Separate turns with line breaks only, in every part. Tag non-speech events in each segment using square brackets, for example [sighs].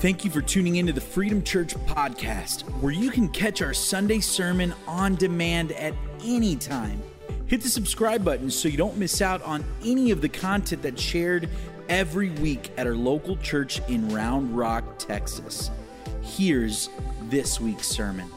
Thank you for tuning into the Freedom Church podcast, where you can catch our Sunday sermon on demand at any time. Hit the subscribe button so you don't miss out on any of the content that's shared every week at our local church in Round Rock, Texas. Here's this week's sermon.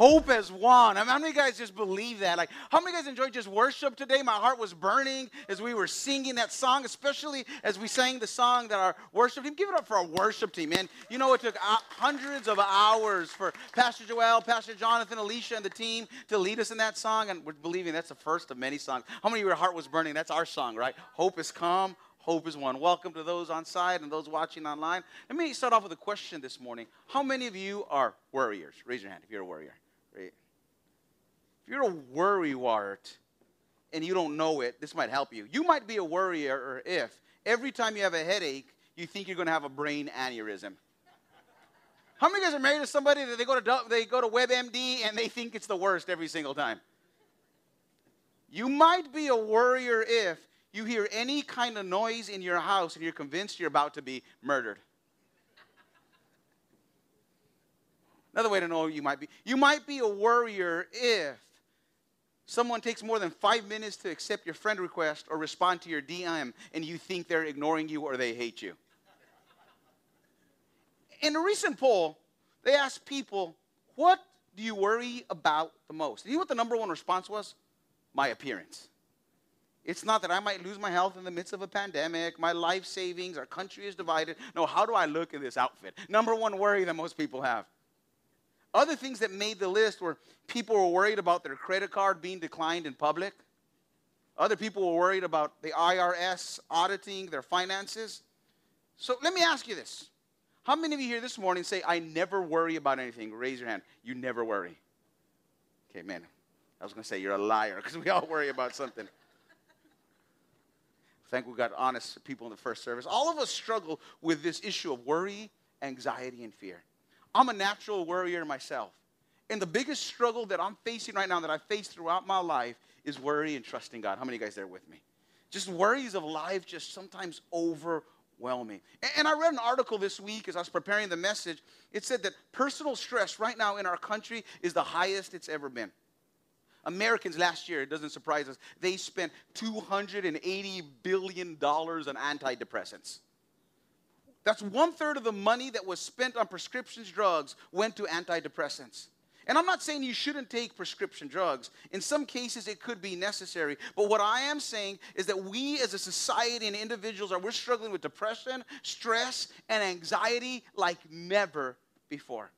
Hope has won. I mean, how many guys just believe that? Like, how many guys enjoyed just worship today? My heart was burning as we were singing that song, especially as we sang the song that our worship team. Give it up for our worship team, man. You know, it took hundreds of hours for Pastor Joel, Pastor Jonathan, Alicia, and the team to lead us in that song, and we're believing that's the first of many songs. How many of your heart was burning? That's our song, right? Hope has come. Hope is one. Welcome to those on site and those watching online. Let me start off with a question this morning. How many of you are worriers? Raise your hand if you're a worrier. Right? If you're a worrywart and you don't know it, this might help you. You might be a worrier if every time you have a headache, you think you're going to have a brain aneurysm. How many guys are married to somebody that they go to they go to WebMD and they think it's the worst every single time? You might be a worrier if you hear any kind of noise in your house and you're convinced you're about to be murdered. Another way to know you might be you might be a worrier if someone takes more than five minutes to accept your friend request or respond to your DM and you think they're ignoring you or they hate you. In a recent poll, they asked people, What do you worry about the most? you know what the number one response was? My appearance. It's not that I might lose my health in the midst of a pandemic, my life savings, our country is divided. No, how do I look in this outfit? Number one worry that most people have. Other things that made the list were people were worried about their credit card being declined in public. Other people were worried about the IRS auditing their finances. So let me ask you this. How many of you here this morning say, I never worry about anything? Raise your hand. You never worry. Okay, man. I was going to say you're a liar because we all worry about something. Thank we got honest people in the first service. All of us struggle with this issue of worry, anxiety, and fear. I'm a natural worrier myself. And the biggest struggle that I'm facing right now, that I've faced throughout my life, is worry and trusting God. How many guys there with me? Just worries of life just sometimes overwhelm me. And I read an article this week as I was preparing the message. It said that personal stress right now in our country is the highest it's ever been. Americans last year, it doesn't surprise us, they spent $280 billion on antidepressants. That's one third of the money that was spent on prescription drugs went to antidepressants. And I'm not saying you shouldn't take prescription drugs. In some cases, it could be necessary. But what I am saying is that we as a society and individuals are we're struggling with depression, stress, and anxiety like never before.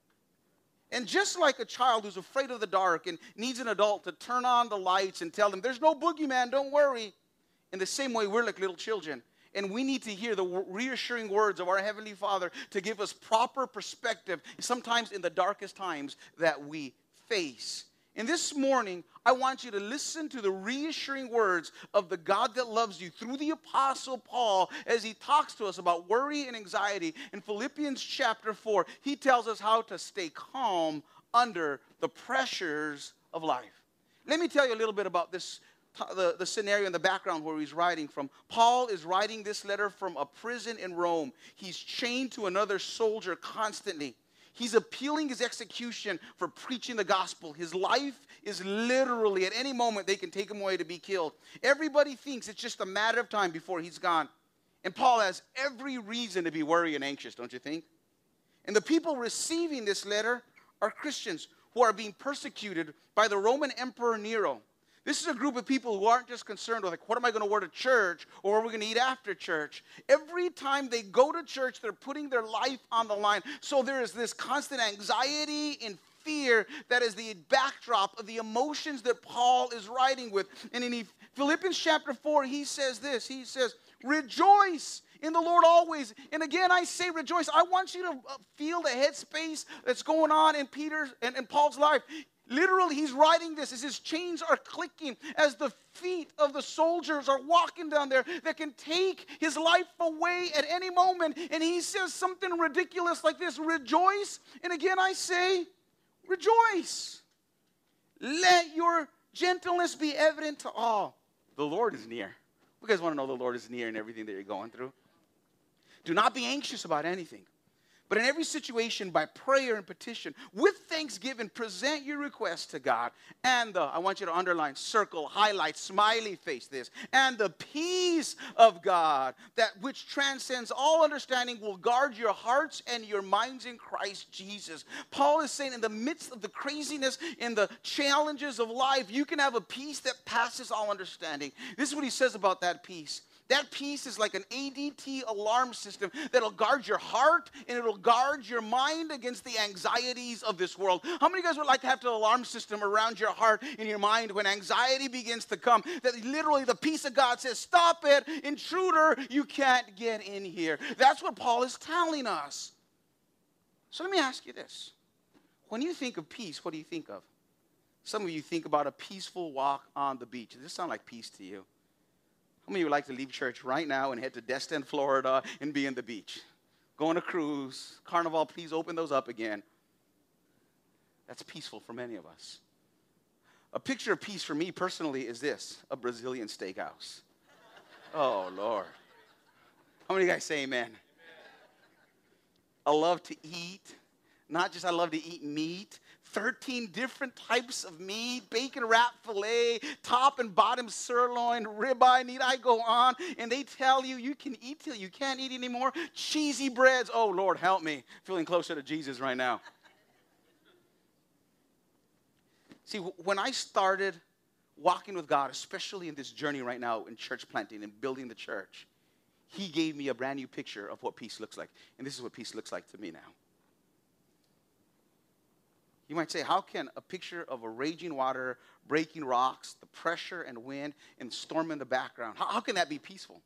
And just like a child who's afraid of the dark and needs an adult to turn on the lights and tell them, there's no boogeyman, don't worry. In the same way, we're like little children. And we need to hear the reassuring words of our Heavenly Father to give us proper perspective, sometimes in the darkest times that we face. And this morning, I want you to listen to the reassuring words of the God that loves you through the Apostle Paul as he talks to us about worry and anxiety. In Philippians chapter 4, he tells us how to stay calm under the pressures of life. Let me tell you a little bit about this the, the scenario in the background where he's writing from. Paul is writing this letter from a prison in Rome. He's chained to another soldier constantly. He's appealing his execution for preaching the gospel. His life is literally at any moment they can take him away to be killed. Everybody thinks it's just a matter of time before he's gone. And Paul has every reason to be worried and anxious, don't you think? And the people receiving this letter are Christians who are being persecuted by the Roman Emperor Nero. This is a group of people who aren't just concerned with, like, what am I going to wear to church or are we going to eat after church? Every time they go to church, they're putting their life on the line. So there is this constant anxiety and fear that is the backdrop of the emotions that Paul is writing with. And in Philippians chapter 4, he says this He says, Rejoice in the Lord always. And again, I say rejoice. I want you to uh, feel the headspace that's going on in Peter's and, and Paul's life. Literally, he's writing this as his chains are clicking, as the feet of the soldiers are walking down there that can take his life away at any moment. And he says something ridiculous like this Rejoice. And again, I say, Rejoice. Let your gentleness be evident to all. The Lord is near. You guys want to know the Lord is near in everything that you're going through? Do not be anxious about anything But in every situation, by prayer and petition, with thanksgiving, present your request to God. And the, I want you to underline, circle, highlight, smiley face this. And the peace of God, that which transcends all understanding, will guard your hearts and your minds in Christ Jesus. Paul is saying, in the midst of the craziness, in the challenges of life, you can have a peace that passes all understanding. This is what he says about that peace. That peace is like an ADT alarm system that'll guard your heart and it'll guard your mind against the anxieties of this world. How many of you guys would like to have an alarm system around your heart and your mind when anxiety begins to come? That literally the peace of God says, Stop it, intruder, you can't get in here. That's what Paul is telling us. So let me ask you this. When you think of peace, what do you think of? Some of you think about a peaceful walk on the beach. Does this sound like peace to you? Many of you would like to leave church right now and head to Destin, Florida and be in the beach? Go on a cruise. Carnival, please open those up again. That's peaceful for many of us. A picture of peace for me personally is this a Brazilian steakhouse. Oh, Lord. How many guys say amen? amen? I love to eat. Not just I love to eat meat, 13 different types of meat, bacon wrap filet, top and bottom sirloin, ribeye, need I go on? And they tell you you can eat till you can't eat anymore. Cheesy breads. Oh, Lord, help me. Feeling closer to Jesus right now. See, when I started walking with God, especially in this journey right now in church planting and building the church, He gave me a brand new picture of what peace looks like. And this is what peace looks like to me now. You might say, how can a picture of a raging water, breaking rocks, the pressure and wind, and storm in the background, how, how can that be peaceful?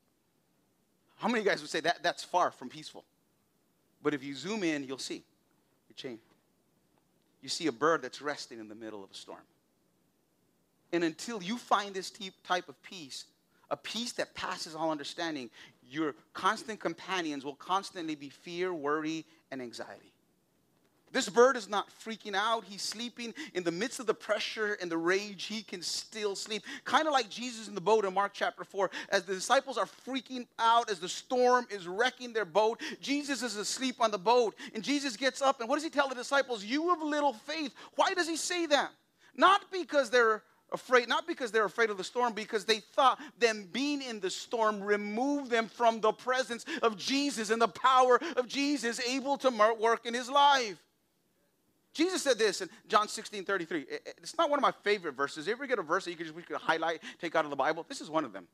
How many of you guys would say that that's far from peaceful? But if you zoom in, you'll see. You change. You see a bird that's resting in the middle of a storm. And until you find this type of peace, a peace that passes all understanding, your constant companions will constantly be fear, worry, and anxiety. This bird is not freaking out. He's sleeping in the midst of the pressure and the rage. He can still sleep. Kind of like Jesus in the boat in Mark chapter 4. As the disciples are freaking out, as the storm is wrecking their boat, Jesus is asleep on the boat. And Jesus gets up, and what does he tell the disciples? You have little faith. Why does he say that? Not because they're afraid, not because they're afraid of the storm, because they thought them being in the storm removed them from the presence of Jesus and the power of Jesus able to work in his life. Jesus said this in John 16 33. It's not one of my favorite verses. You ever get a verse that you could just we could highlight, take out of the Bible? This is one of them.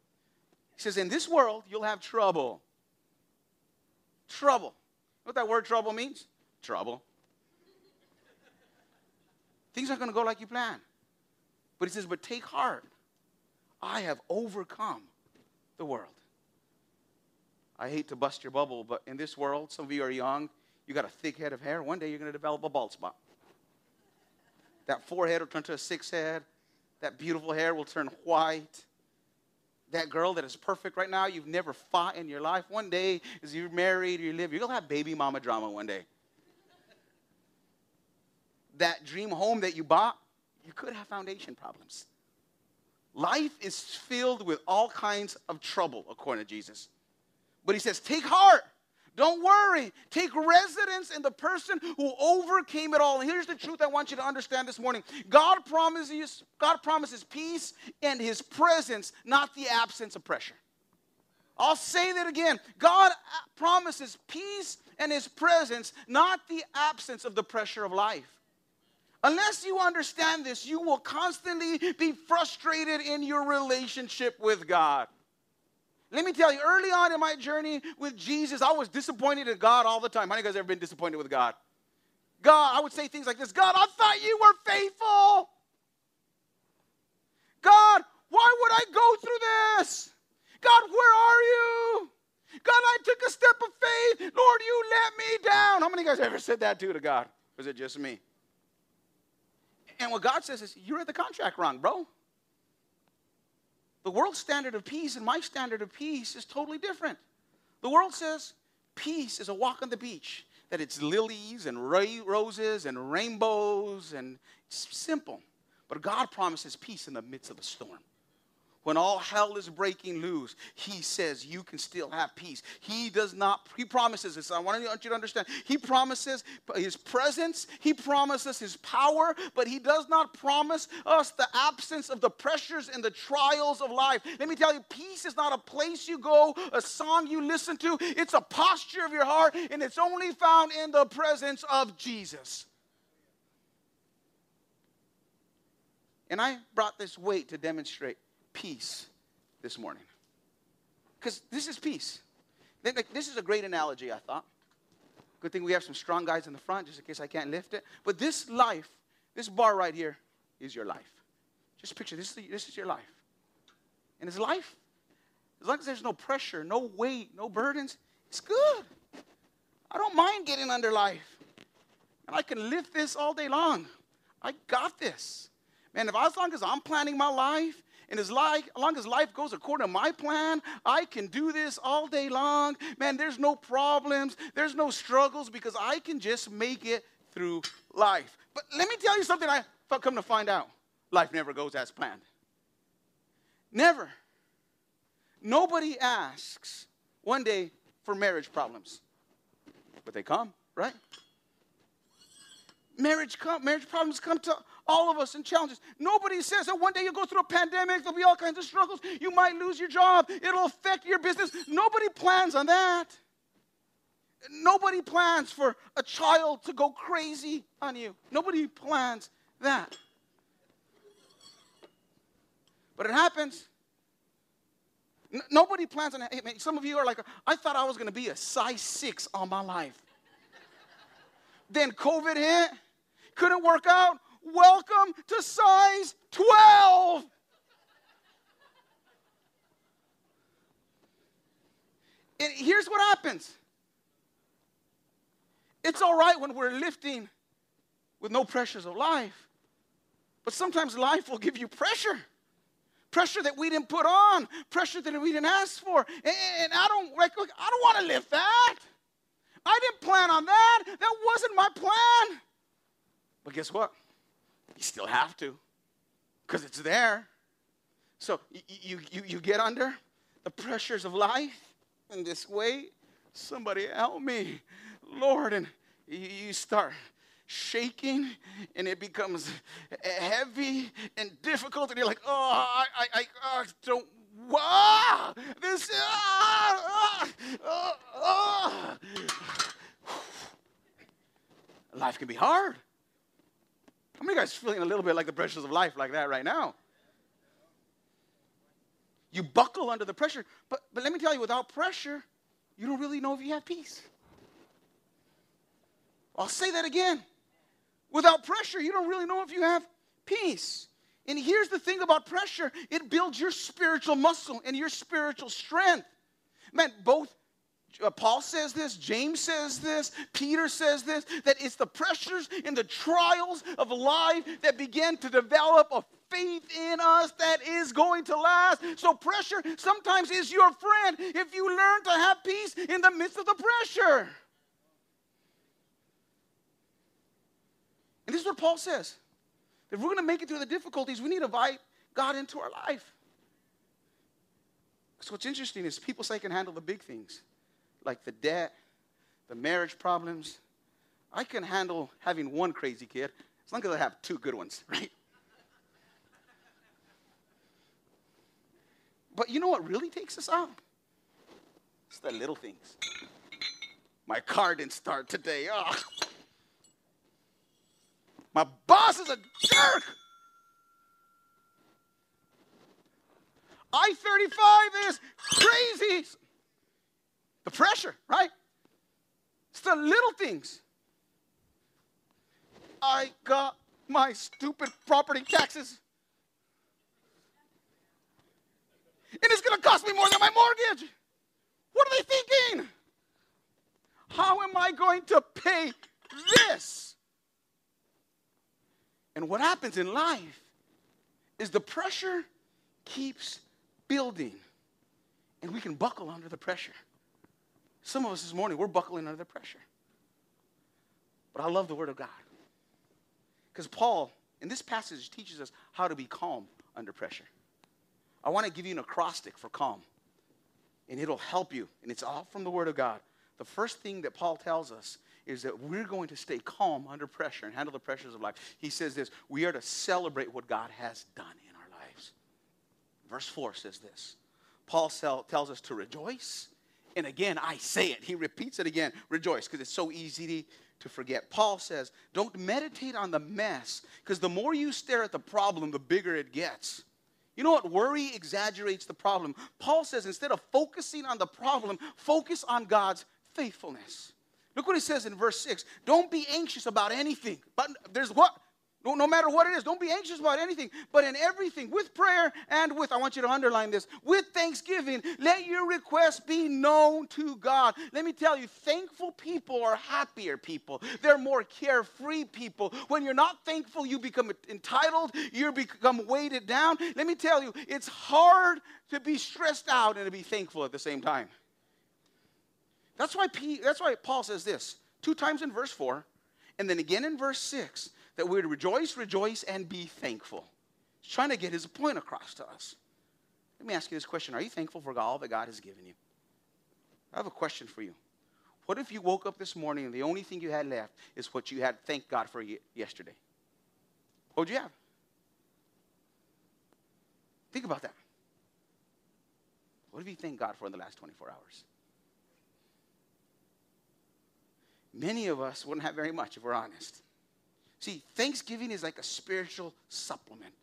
He says, In this world, you'll have trouble. Trouble. what that word trouble means? Trouble. Things aren't going to go like you plan. But he says, But take heart. I have overcome the world. I hate to bust your bubble, but in this world, some of you are young, you got a thick head of hair. One day you're going to develop a bald spot. That forehead will turn to a six head. That beautiful hair will turn white. That girl that is perfect right now, you've never fought in your life. One day, as you're married or you live, you're going to have baby mama drama one day. that dream home that you bought, you could have foundation problems. Life is filled with all kinds of trouble, according to Jesus. But he says, Take heart. Don't worry. Take residence in the person who overcame it all. And here's the truth I want you to understand this morning. God promises, God promises peace and his presence, not the absence of pressure. I'll say that again. God promises peace and his presence, not the absence of the pressure of life. Unless you understand this, you will constantly be frustrated in your relationship with God. Let me tell you, early on in my journey with Jesus, I was disappointed in God all the time. How many of you guys ever been disappointed with God? God, I would say things like this God, I thought you were faithful. God, why would I go through this? God, where are you? God, I took a step of faith. Lord, you let me down. How many of you guys ever said that too to God? Was it just me? And what God says is, you read the contract wrong, bro. The world's standard of peace and my standard of peace is totally different. The world says peace is a walk on the beach, that it's lilies and roses and rainbows and it's simple. But God promises peace in the midst of a storm. When all hell is breaking loose, he says you can still have peace. He does not, he promises this. I want you to understand. He promises his presence, he promises his power, but he does not promise us the absence of the pressures and the trials of life. Let me tell you, peace is not a place you go, a song you listen to, it's a posture of your heart, and it's only found in the presence of Jesus. And I brought this weight to demonstrate peace this morning. Because this is peace. This is a great analogy, I thought. Good thing we have some strong guys in the front just in case I can't lift it. But this life, this bar right here, is your life. Just picture this, this is your life. And it's life. As long as there's no pressure, no weight, no burdens, it's good. I don't mind getting under life. And I can lift this all day long. I got this. Man, if as long as I'm planning my life and as, long as life goes according to my plan, I can do this all day long. Man, there's no problems, there's no struggles because I can just make it through life. But let me tell you something I come to find out life never goes as planned. Never. Nobody asks one day for marriage problems, but they come, right? Marriage come, marriage problems come to all of us in challenges. Nobody says that one day you go through a pandemic, there'll be all kinds of struggles. You might lose your job, it'll affect your business. Nobody plans on that. Nobody plans for a child to go crazy on you. Nobody plans that. But it happens. N- nobody plans on it. Hey, some of you are like, I thought I was going to be a size six all my life. [laughs] then COVID hit, couldn't work out. Welcome to size 12. And here's what happens it's all right when we're lifting with no pressures of life, but sometimes life will give you pressure. Pressure that we didn't put on, pressure that we didn't ask for. And, I don't like, look, I don't want to lift that. I didn't plan on that. That wasn't my plan. But guess what? You still have to because it's there. So you, you, you get under the pressures of life in this way. Somebody help me, Lord. And you start shaking and it becomes heavy and difficult. And you're like, oh, I, I, I oh, don't wow, this, ah, ah, ah, [sighs] life can be hard. How many guys feeling a little bit like the pressures of life like that right now? You buckle under the pressure. But, but let me tell you, without pressure, you don't really know if you have peace. I'll say that again. Without pressure, you don't really know if you have peace. And here's the thing about pressure it builds your spiritual muscle and your spiritual strength. Man, both Uh, Paul says this, James says this, Peter says this, that it's the pressures and the trials of life that begin to develop a faith in us that is going to last. So, pressure sometimes is your friend if you learn to have peace in the midst of the pressure. And this is what Paul says. If we're going to make it through the difficulties, we need to invite God into our life. So what's interesting is people say can handle the big things like the debt, the marriage problems. I can handle having one crazy kid as long as I have two good ones, [laughs] right? But you know what really takes us out? It's the little things. My car didn't start today. Oh. My boss is a jerk. I 35 is crazy. The pressure, right? It's the little things. I got my stupid property taxes. And it's going to cost me more than my mortgage. What are they thinking? How am I going to pay this? And what happens in life is the pressure keeps building, and we can buckle under the pressure. Some of us this morning, we're buckling under the pressure. But I love the Word of God. Because Paul, in this passage, teaches us how to be calm under pressure. I want to give you an acrostic for calm, and it'll help you. And it's all from the Word of God. The first thing that Paul tells us is that we're going to stay calm under pressure and handle the pressures of life. He says this we are to celebrate what God has done in our lives. Verse 4 says this Paul tells us to rejoice. And again, I say it. He repeats it again rejoice, because it's so easy to, to forget. Paul says, don't meditate on the mess, because the more you stare at the problem, the bigger it gets. You know what? Worry exaggerates the problem. Paul says instead of focusing on the problem, focus on God's faithfulness. Look what he says in verse 6. Don't be anxious about anything. But there's what? No, no matter what it is, don't be anxious about anything, but in everything, with prayer and with, I want you to underline this, with thanksgiving, let your requests be known to God. Let me tell you, thankful people are happier people. They're more carefree people. When you're not thankful, you become entitled, you become weighted down. Let me tell you, it's hard to be stressed out and to be thankful at the same time. That's why, P, that's why Paul says this two times in verse 4, and then again in verse 6 that we're to rejoice, rejoice, and be thankful. He's trying to get his point across to us. Let me ask you this question Are you thankful for all that God has given you? I have a question for you. What if you woke up this morning and the only thing you had left is what you had thank God for yesterday? What would you have? Think about that. What have you thanked God for in the last 24 hours? Many of us wouldn't have very much if we're honest. See, Thanksgiving is like a spiritual supplement,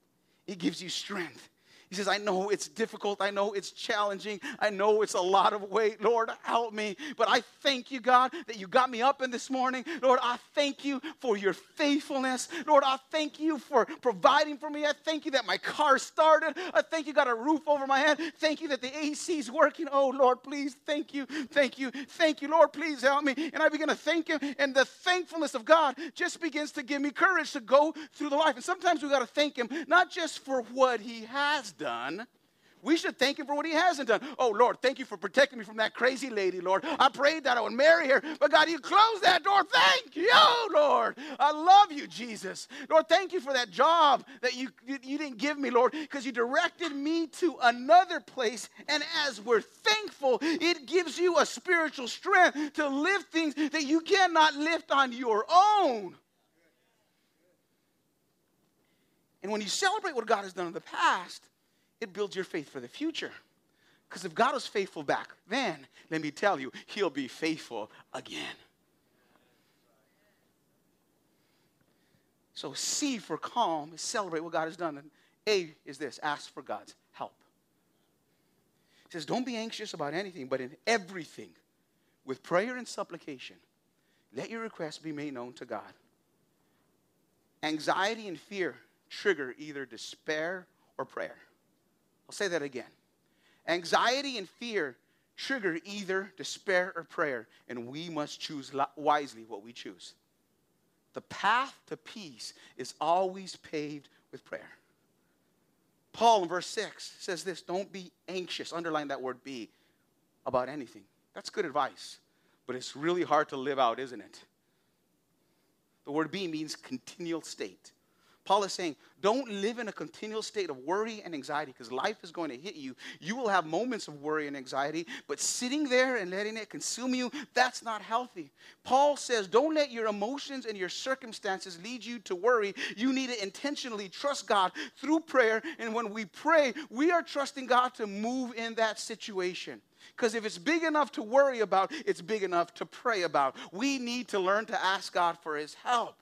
it gives you strength, he says, I know it's difficult. I know it's challenging. I know it's a lot of weight. Lord, help me. But I thank you, God, that you got me up in this morning. Lord, I thank you for your faithfulness. Lord, I thank you for providing for me. I thank you that my car started. I thank you got a roof over my head. Thank you that the AC is working. Oh, Lord, please, thank you. Thank you. Thank you. Lord, please help me. And I begin to thank him. And the thankfulness of God just begins to give me courage to go through the life. And sometimes we got to thank him, not just for what he has done, we should thank him for what he hasn't done. Oh, Lord, thank you for protecting me from that crazy lady, Lord. I prayed that I would marry her, but God, you closed that door. Thank you, Lord. I love you, Jesus. Lord, thank you for that job that you, you didn't give me, Lord, because you directed me to another place. And as we're thankful, it gives you a spiritual strength to lift things that you cannot lift on your own. And when you celebrate what God has done in the past, it builds your faith for the future. Because if God was faithful back then, let me tell you, He'll be faithful again. So, C for calm is celebrate what God has done. And A is this ask for God's help. He says, Don't be anxious about anything, but in everything, with prayer and supplication, let your requests be made known to God. Anxiety and fear trigger either despair or prayer. I'll say that again. Anxiety and fear trigger either despair or prayer, and we must choose wisely what we choose. The path to peace is always paved with prayer. Paul in verse 6 says this don't be anxious, underline that word be, about anything. That's good advice, but it's really hard to live out, isn't it? The word be means continual state. Paul is saying, don't live in a continual state of worry and anxiety because life is going to hit you. You will have moments of worry and anxiety, but sitting there and letting it consume you, that's not healthy. Paul says, don't let your emotions and your circumstances lead you to worry. You need to intentionally trust God through prayer. And when we pray, we are trusting God to move in that situation. Because if it's big enough to worry about, it's big enough to pray about. We need to learn to ask God for His help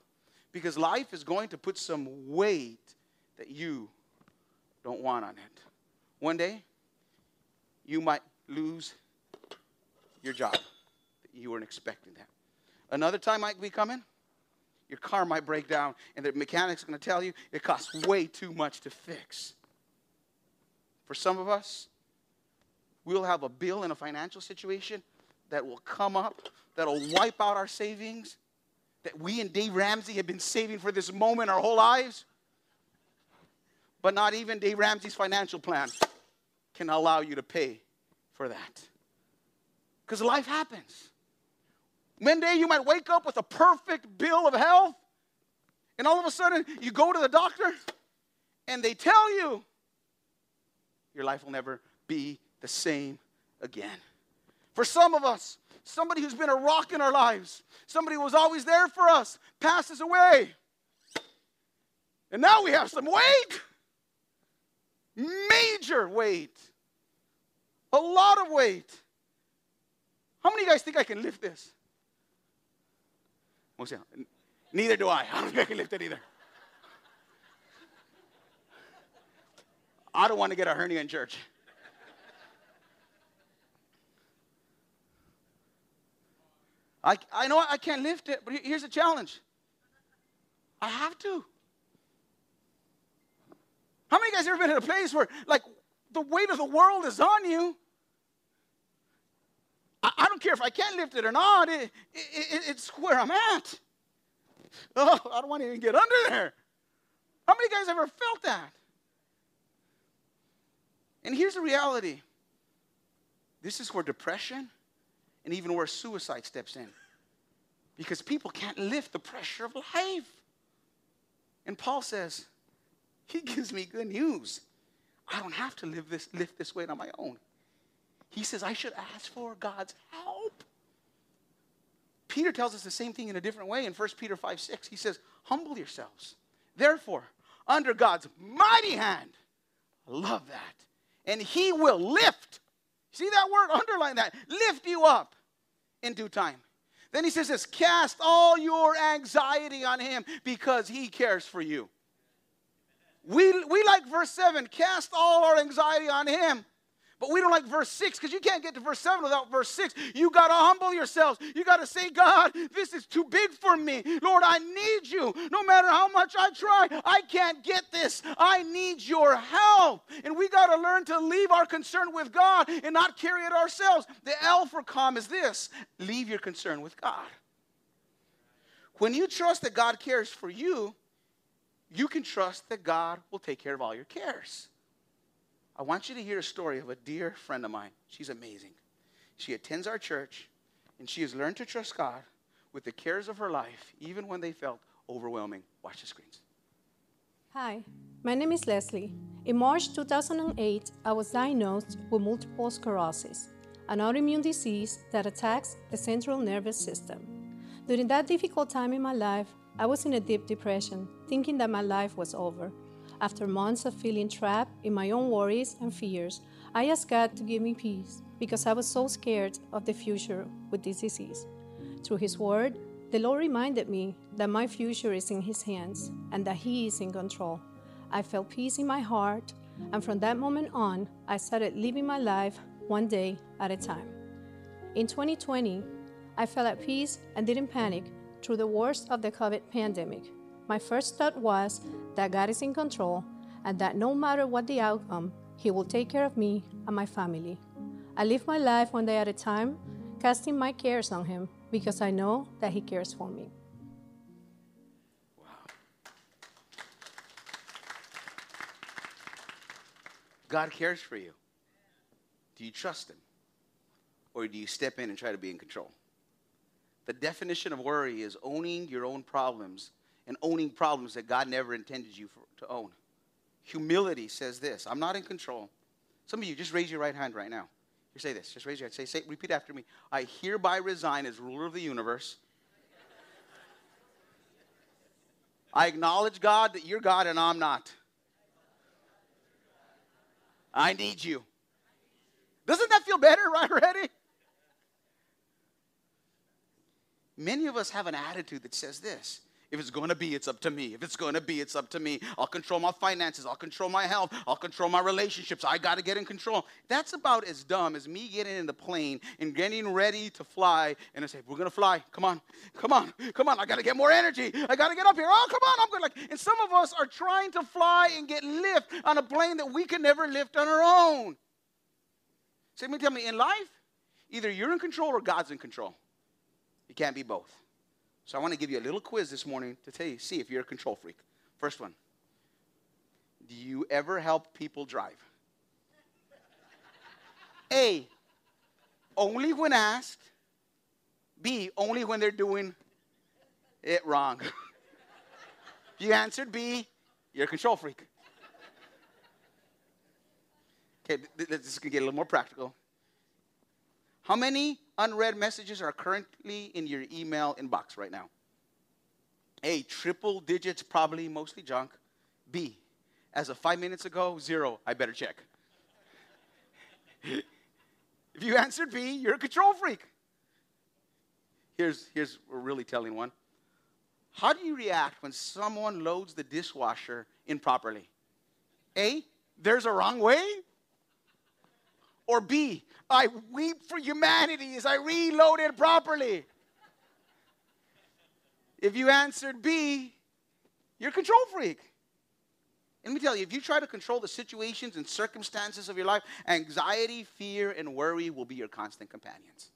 because life is going to put some weight that you don't want on it. One day, you might lose your job. You weren't expecting that. Another time might be coming. Your car might break down, and the mechanic's going to tell you it costs way too much to fix. For some of us, we'll have a bill in a financial situation that will come up, that'll wipe out our savings, that we and Dave Ramsey have been saving for this moment our whole lives. But not even Dave Ramsey's financial plan can allow you to pay for that. Because life happens. One day you might wake up with a perfect bill of health, and all of a sudden you go to the doctor and they tell you your life will never be the same again. For some of us, somebody who's been a rock in our lives, somebody who was always there for us, passes away. And now we have some weight. Major weight. A lot of weight. How many of you guys think I can lift this? Neither do I. [laughs] I don't think I can lift it either. I don't want to get a hernia in church. I, I know I can't lift it, but here's the challenge I have to. How many of you guys ever been in a place where, like, the weight of the world is on you? I, I don't care if I can lift it or not, it, it, it's where I'm at. Oh, I don't want to even get under there. How many of you guys ever felt that? And here's the reality this is where depression and even where suicide steps in. Because people can't lift the pressure of life. And Paul says, [laughs] He gives me good news. I don't have to live this, lift this weight on my own. He says, I should ask for God's help. Peter tells us the same thing in a different way in 1 Peter 5 6. He says, Humble yourselves, therefore, under God's mighty hand. I love that and he will lift. See that word? Underline that. Lift you up in due time. Then he says this cast all your anxiety on him because he cares for you. We, we like verse 7 cast all our anxiety on him but we don't like verse 6 because you can't get to verse 7 without verse 6. You got to humble yourselves. You got to say, God, this is too big for me. Lord, I need you. No matter how much I try, I can't get this. I need your help. And we got to learn to leave our concern with God and not carry it ourselves. The L for calm is this leave your concern with God. When you trust that God cares for you, you can trust that God will take care of all your cares. I want you to hear a story of a dear friend of mine. She's amazing. She attends our church, and she has learned to trust God with the cares of her life, even when they felt overwhelming. Watch the screens.
Hi, my name is Leslie. In March 2008, I was diagnosed with multiple sclerosis, an autoimmune disease that attacks the central nervous system. During that difficult time in my life, I was in a deep depression, thinking that my life was over after months of feeling trapped in my own worries and fears, I asked God to give me peace because I was so scared of the future with this disease. Through His Word, the Lord reminded me that my future is in His hands and that He is in control. I felt peace in my heart, and from that moment on, I started living my life one day at a time. In 2020, I felt at peace and didn't panic through the worst of the COVID pandemic my first thought was that God is in control and that no matter what the outcome, He will take care of me and my family. I live my life one day at a time, casting my cares on Him because I know that He cares for me.
Wow. God cares for you. Do you trust Him? Or do you step in and try to be in control? The definition of worry is owning your own problems and owning problems that God never intended you for, to own. Humility says this I'm not in control. Some of you, just raise your right hand right now. You say this. Just raise your hand. Say, say, repeat after me. I hereby resign as ruler of the universe. I acknowledge, God, that you're God and I'm not. I need you. Doesn't that feel better [laughs] right already? Many of us have an attitude that says this if it's going to be, it's up to me. If it's going to be, it's up to me. I'll control my finances. I'll control my health. I'll control my relationships. I got to get in control. That's about as dumb as me getting in the plane and getting ready to fly and I say, We're going to fly. Come on. Come on. Come on. I got to get more energy. I got to get up here. Oh, come on. I'm going to. like, and some of us are trying to fly and get lift on a plane that we can never lift on our own. Say, me, tell me, in life, either you're in control or God's in control. You can't be both. So I want to give you a little quiz this morning to tell you, see if you're a control freak. First one. Do you ever help people drive? A, only when asked. B, only when they're doing it wrong. [laughs] you answered B, you're a control freak. Okay, this is going to get a little more practical. How many unread messages are currently in your email inbox right now? A, triple digits, probably mostly junk. B, as of five minutes ago, zero. I better check. [laughs] if you answered B, you're a control freak. Here's, here's a really telling one. How do you react when someone loads the dishwasher improperly? A, there's a wrong way. Or B, I weep for humanity as I reload it properly. If you answered B, you're a control freak. Let me tell you, if you try to control the situations and circumstances of your life, anxiety, fear, and worry will be your constant companions.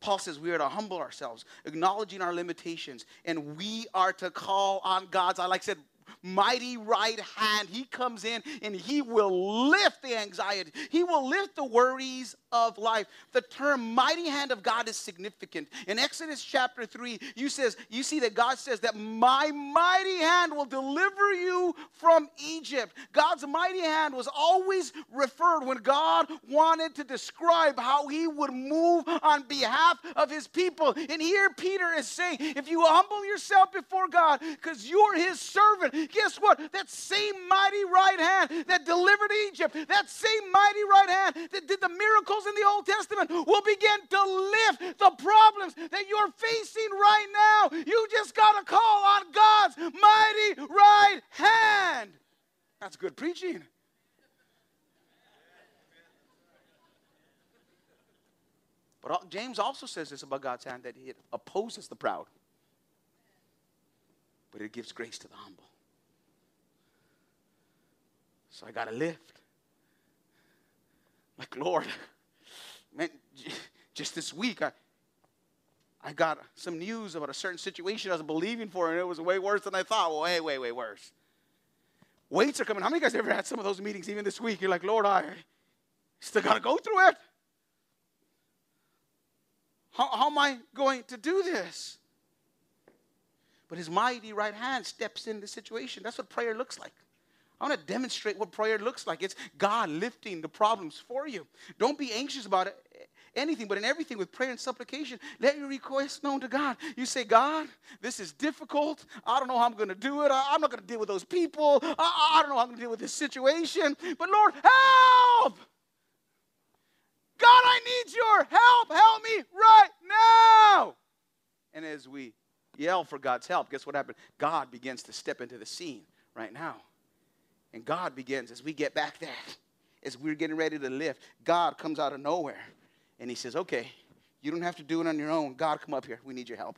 Paul says we are to humble ourselves, acknowledging our limitations, and we are to call on God's, I like said, mighty right hand. He comes in and he will lift the anxiety. He will lift the worries of life. The term mighty hand of God is significant. In Exodus chapter 3, you says you see that God says that my mighty hand will deliver you from Egypt. God's mighty hand was always referred when God wanted to describe how he would move on behalf of his people. And here Peter is saying, if you humble yourself before God because you're his servant, guess what? That same mighty right hand that delivered Egypt, that same mighty right hand that did the miracles in the Old Testament will begin to lift the problems that you're facing right now. You just got to call on God's mighty right hand. That's good preaching. But uh, James also says this about God's hand that it opposes the proud, but it gives grace to the humble. So I got to lift. Like, Lord, man, just this week, I, I got some news about a certain situation I was believing for, and it was way worse than I thought. Well, way, way, way worse. Weights are coming. How many guys ever had some of those meetings even this week? You're like, Lord, I still got to go through it. How, how am I going to do this? But his mighty right hand steps in the situation. That's what prayer looks like. I want to demonstrate what prayer looks like. It's God lifting the problems for you. Don't be anxious about anything, but in everything with prayer and supplication, let your requests known to God. You say, God, this is difficult. I don't know how I'm going to do it. I, am not going to deal with those people. I, I don't know how I'm going to deal with this situation. But Lord, help! God, I need your help. Help me right now. And as we yell for God's help, guess what happened? God begins to step into the scene right now. And God begins as we get back there, as we're getting ready to lift. God comes out of nowhere and He says, Okay, you don't have to do it on your own. God, come up here. We need your help.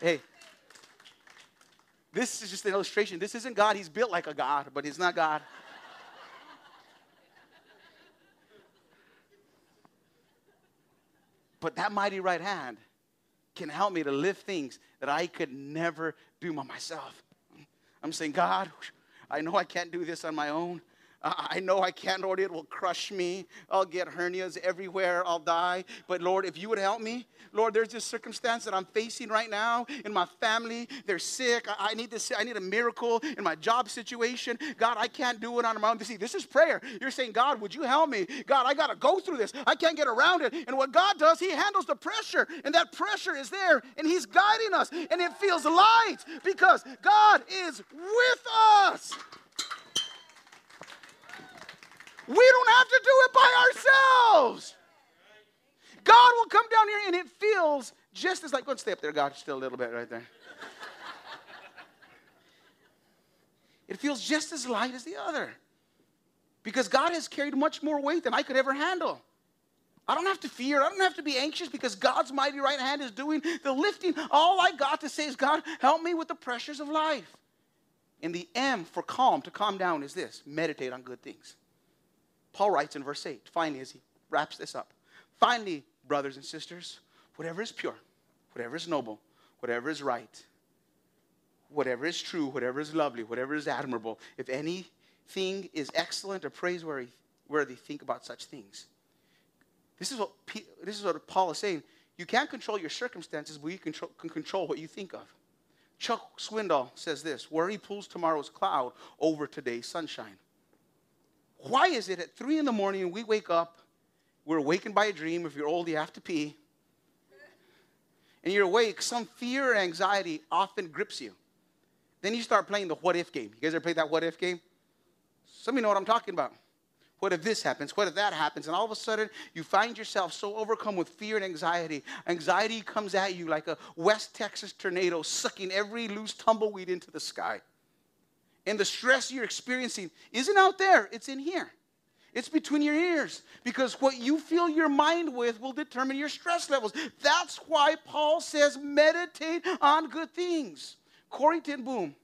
[laughs] hey, this is just an illustration. This isn't God. He's built like a God, but He's not God. [laughs] but that mighty right hand can help me to lift things that I could never do by myself. I'm saying, God, I know I can't do this on my own. I know I can't, Lord. It will crush me. I'll get hernias everywhere. I'll die. But Lord, if you would help me, Lord, there's this circumstance that I'm facing right now in my family. They're sick. I, need this. I need a miracle in my job situation. God, I can't do it on my own. See, this is prayer. You're saying, God, would you help me? God, I got to go through this. I can't get around it. And what God does, He handles the pressure, and that pressure is there, and He's guiding us, and it feels light because God is with us. We don't have to do it by ourselves. God will come down here and it feels just as like, let's stay up there, God, still a little bit right there. it feels just as light as the other. Because God has carried much more weight than I could ever handle. I don't have to fear. I don't have to be anxious because God's mighty right hand is doing the lifting. All I got to say is, God, help me with the pressures of life. And the M for calm, to calm down, is this meditate on good things. Paul writes in verse 8, finally, as he wraps this up. Finally, brothers and sisters, whatever is pure, whatever is noble, whatever is right, whatever is true, whatever is lovely, whatever is admirable, if anything is excellent or praiseworthy, worthy, think about such things. This is what this is what Paul is saying. You can't control your circumstances, but you control, can control what you think of. Chuck Swindoll says this worry pulls tomorrow's cloud over today's sunshine. Why is it at three in the morning we wake up, we're awakened by a dream? If you're old, you have to pee. And you're awake, some fear or anxiety often grips you. Then you start playing the what if game. You guys ever played that what if game? Some of you know what I'm talking about. What if this happens? What if that happens? And all of a sudden, you find yourself so overcome with fear and anxiety. Anxiety comes at you like a West Texas tornado, sucking every loose tumbleweed into the sky. And the stress you're experiencing isn't out there, it's in here. It's between your ears because what you fill your mind with will determine your stress levels. That's why Paul says meditate on good things. Corrie ten Boom,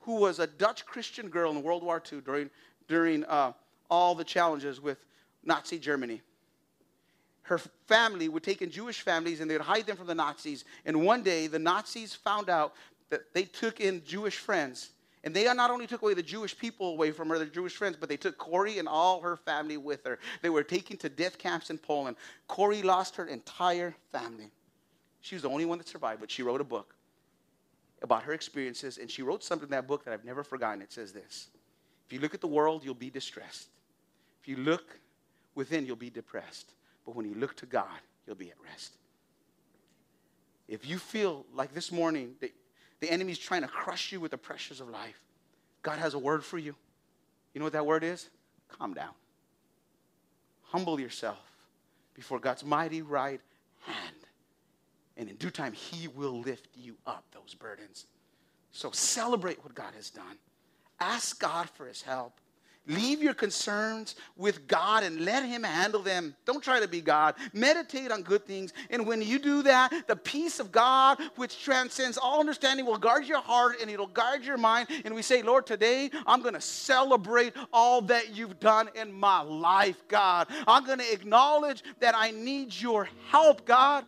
who was a Dutch Christian girl in World War II during, during uh, all the challenges with Nazi Germany. Her family would take in Jewish families and they would hide them from the Nazis. And one day, the Nazis found out that they took in Jewish friends. And they not only took away the Jewish people away from her, their Jewish friends, but they took Corrie and all her family with her. They were taken to death camps in Poland. Corrie lost her entire family. She was the only one that survived, but she wrote a book about her experiences, and she wrote something in that book that I've never forgotten. It says this If you look at the world, you'll be distressed. If you look within, you'll be depressed. But when you look to God, you'll be at rest. If you feel like this morning that the enemy's trying to crush you with the pressures of life, God has a word for you. You know what that word is? Calm down. Humble yourself before God's mighty right hand. And in due time, He will lift you up those burdens. So celebrate what God has done. Ask God for His help. Leave your concerns with God and let Him handle them. Don't try to be God. Meditate on good things. And when you do that, the peace of God, which transcends all understanding, will guard your heart and it'll guard your mind. And we say, Lord, today I'm going to celebrate all that you've done in my life, God. I'm going to acknowledge that I need your help, God.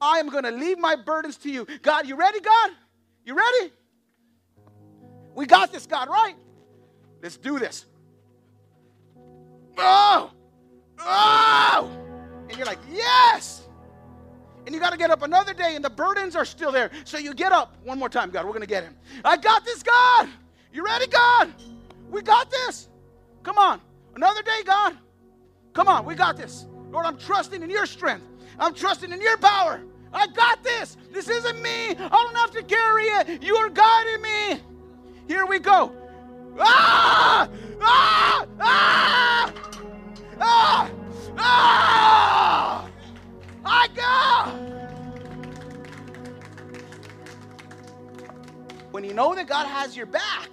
I am going to leave my burdens to you. God, you ready, God? You ready? We got this, God, right? Let's do this. Oh! Oh! And you're like, yes! And you got to get up another day, and the burdens are still there. So you get up one more time, God. We're going to get him. I got this, God. You ready, God? We got this. Come on. Another day, God. Come on. We got this. Lord, I'm trusting in your strength. I'm trusting in your power. I got this. This isn't me. I don't have to carry it. You are guiding me. Here we go. Ah! Ah! Ah! Ah! Ah! I go! When you know that God has your back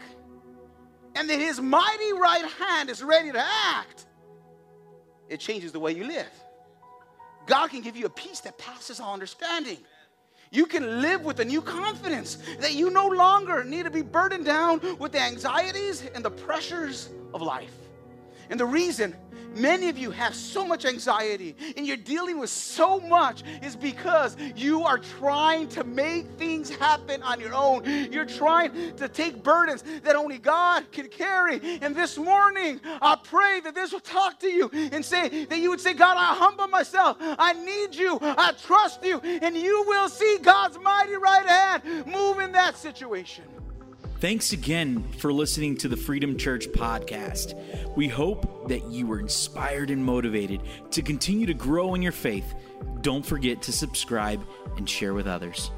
and that His mighty right hand is ready to act, it changes the way you live. God can give you a peace that passes all understanding. You can live with a new confidence that you no longer need to be burdened down with the anxieties and the pressures of life. And the reason many of you have so much anxiety and you're dealing with so much is because you are trying to make things happen on your own. You're trying to take burdens that only God can carry. And this morning, I pray that this will talk to you and say that you would say, God, I humble myself. I need you. I trust you. And you will see God's mighty right hand move in that situation.
Thanks again for listening to the Freedom Church podcast. We hope that you were inspired and motivated to continue to grow in your faith. Don't forget to subscribe and share with others.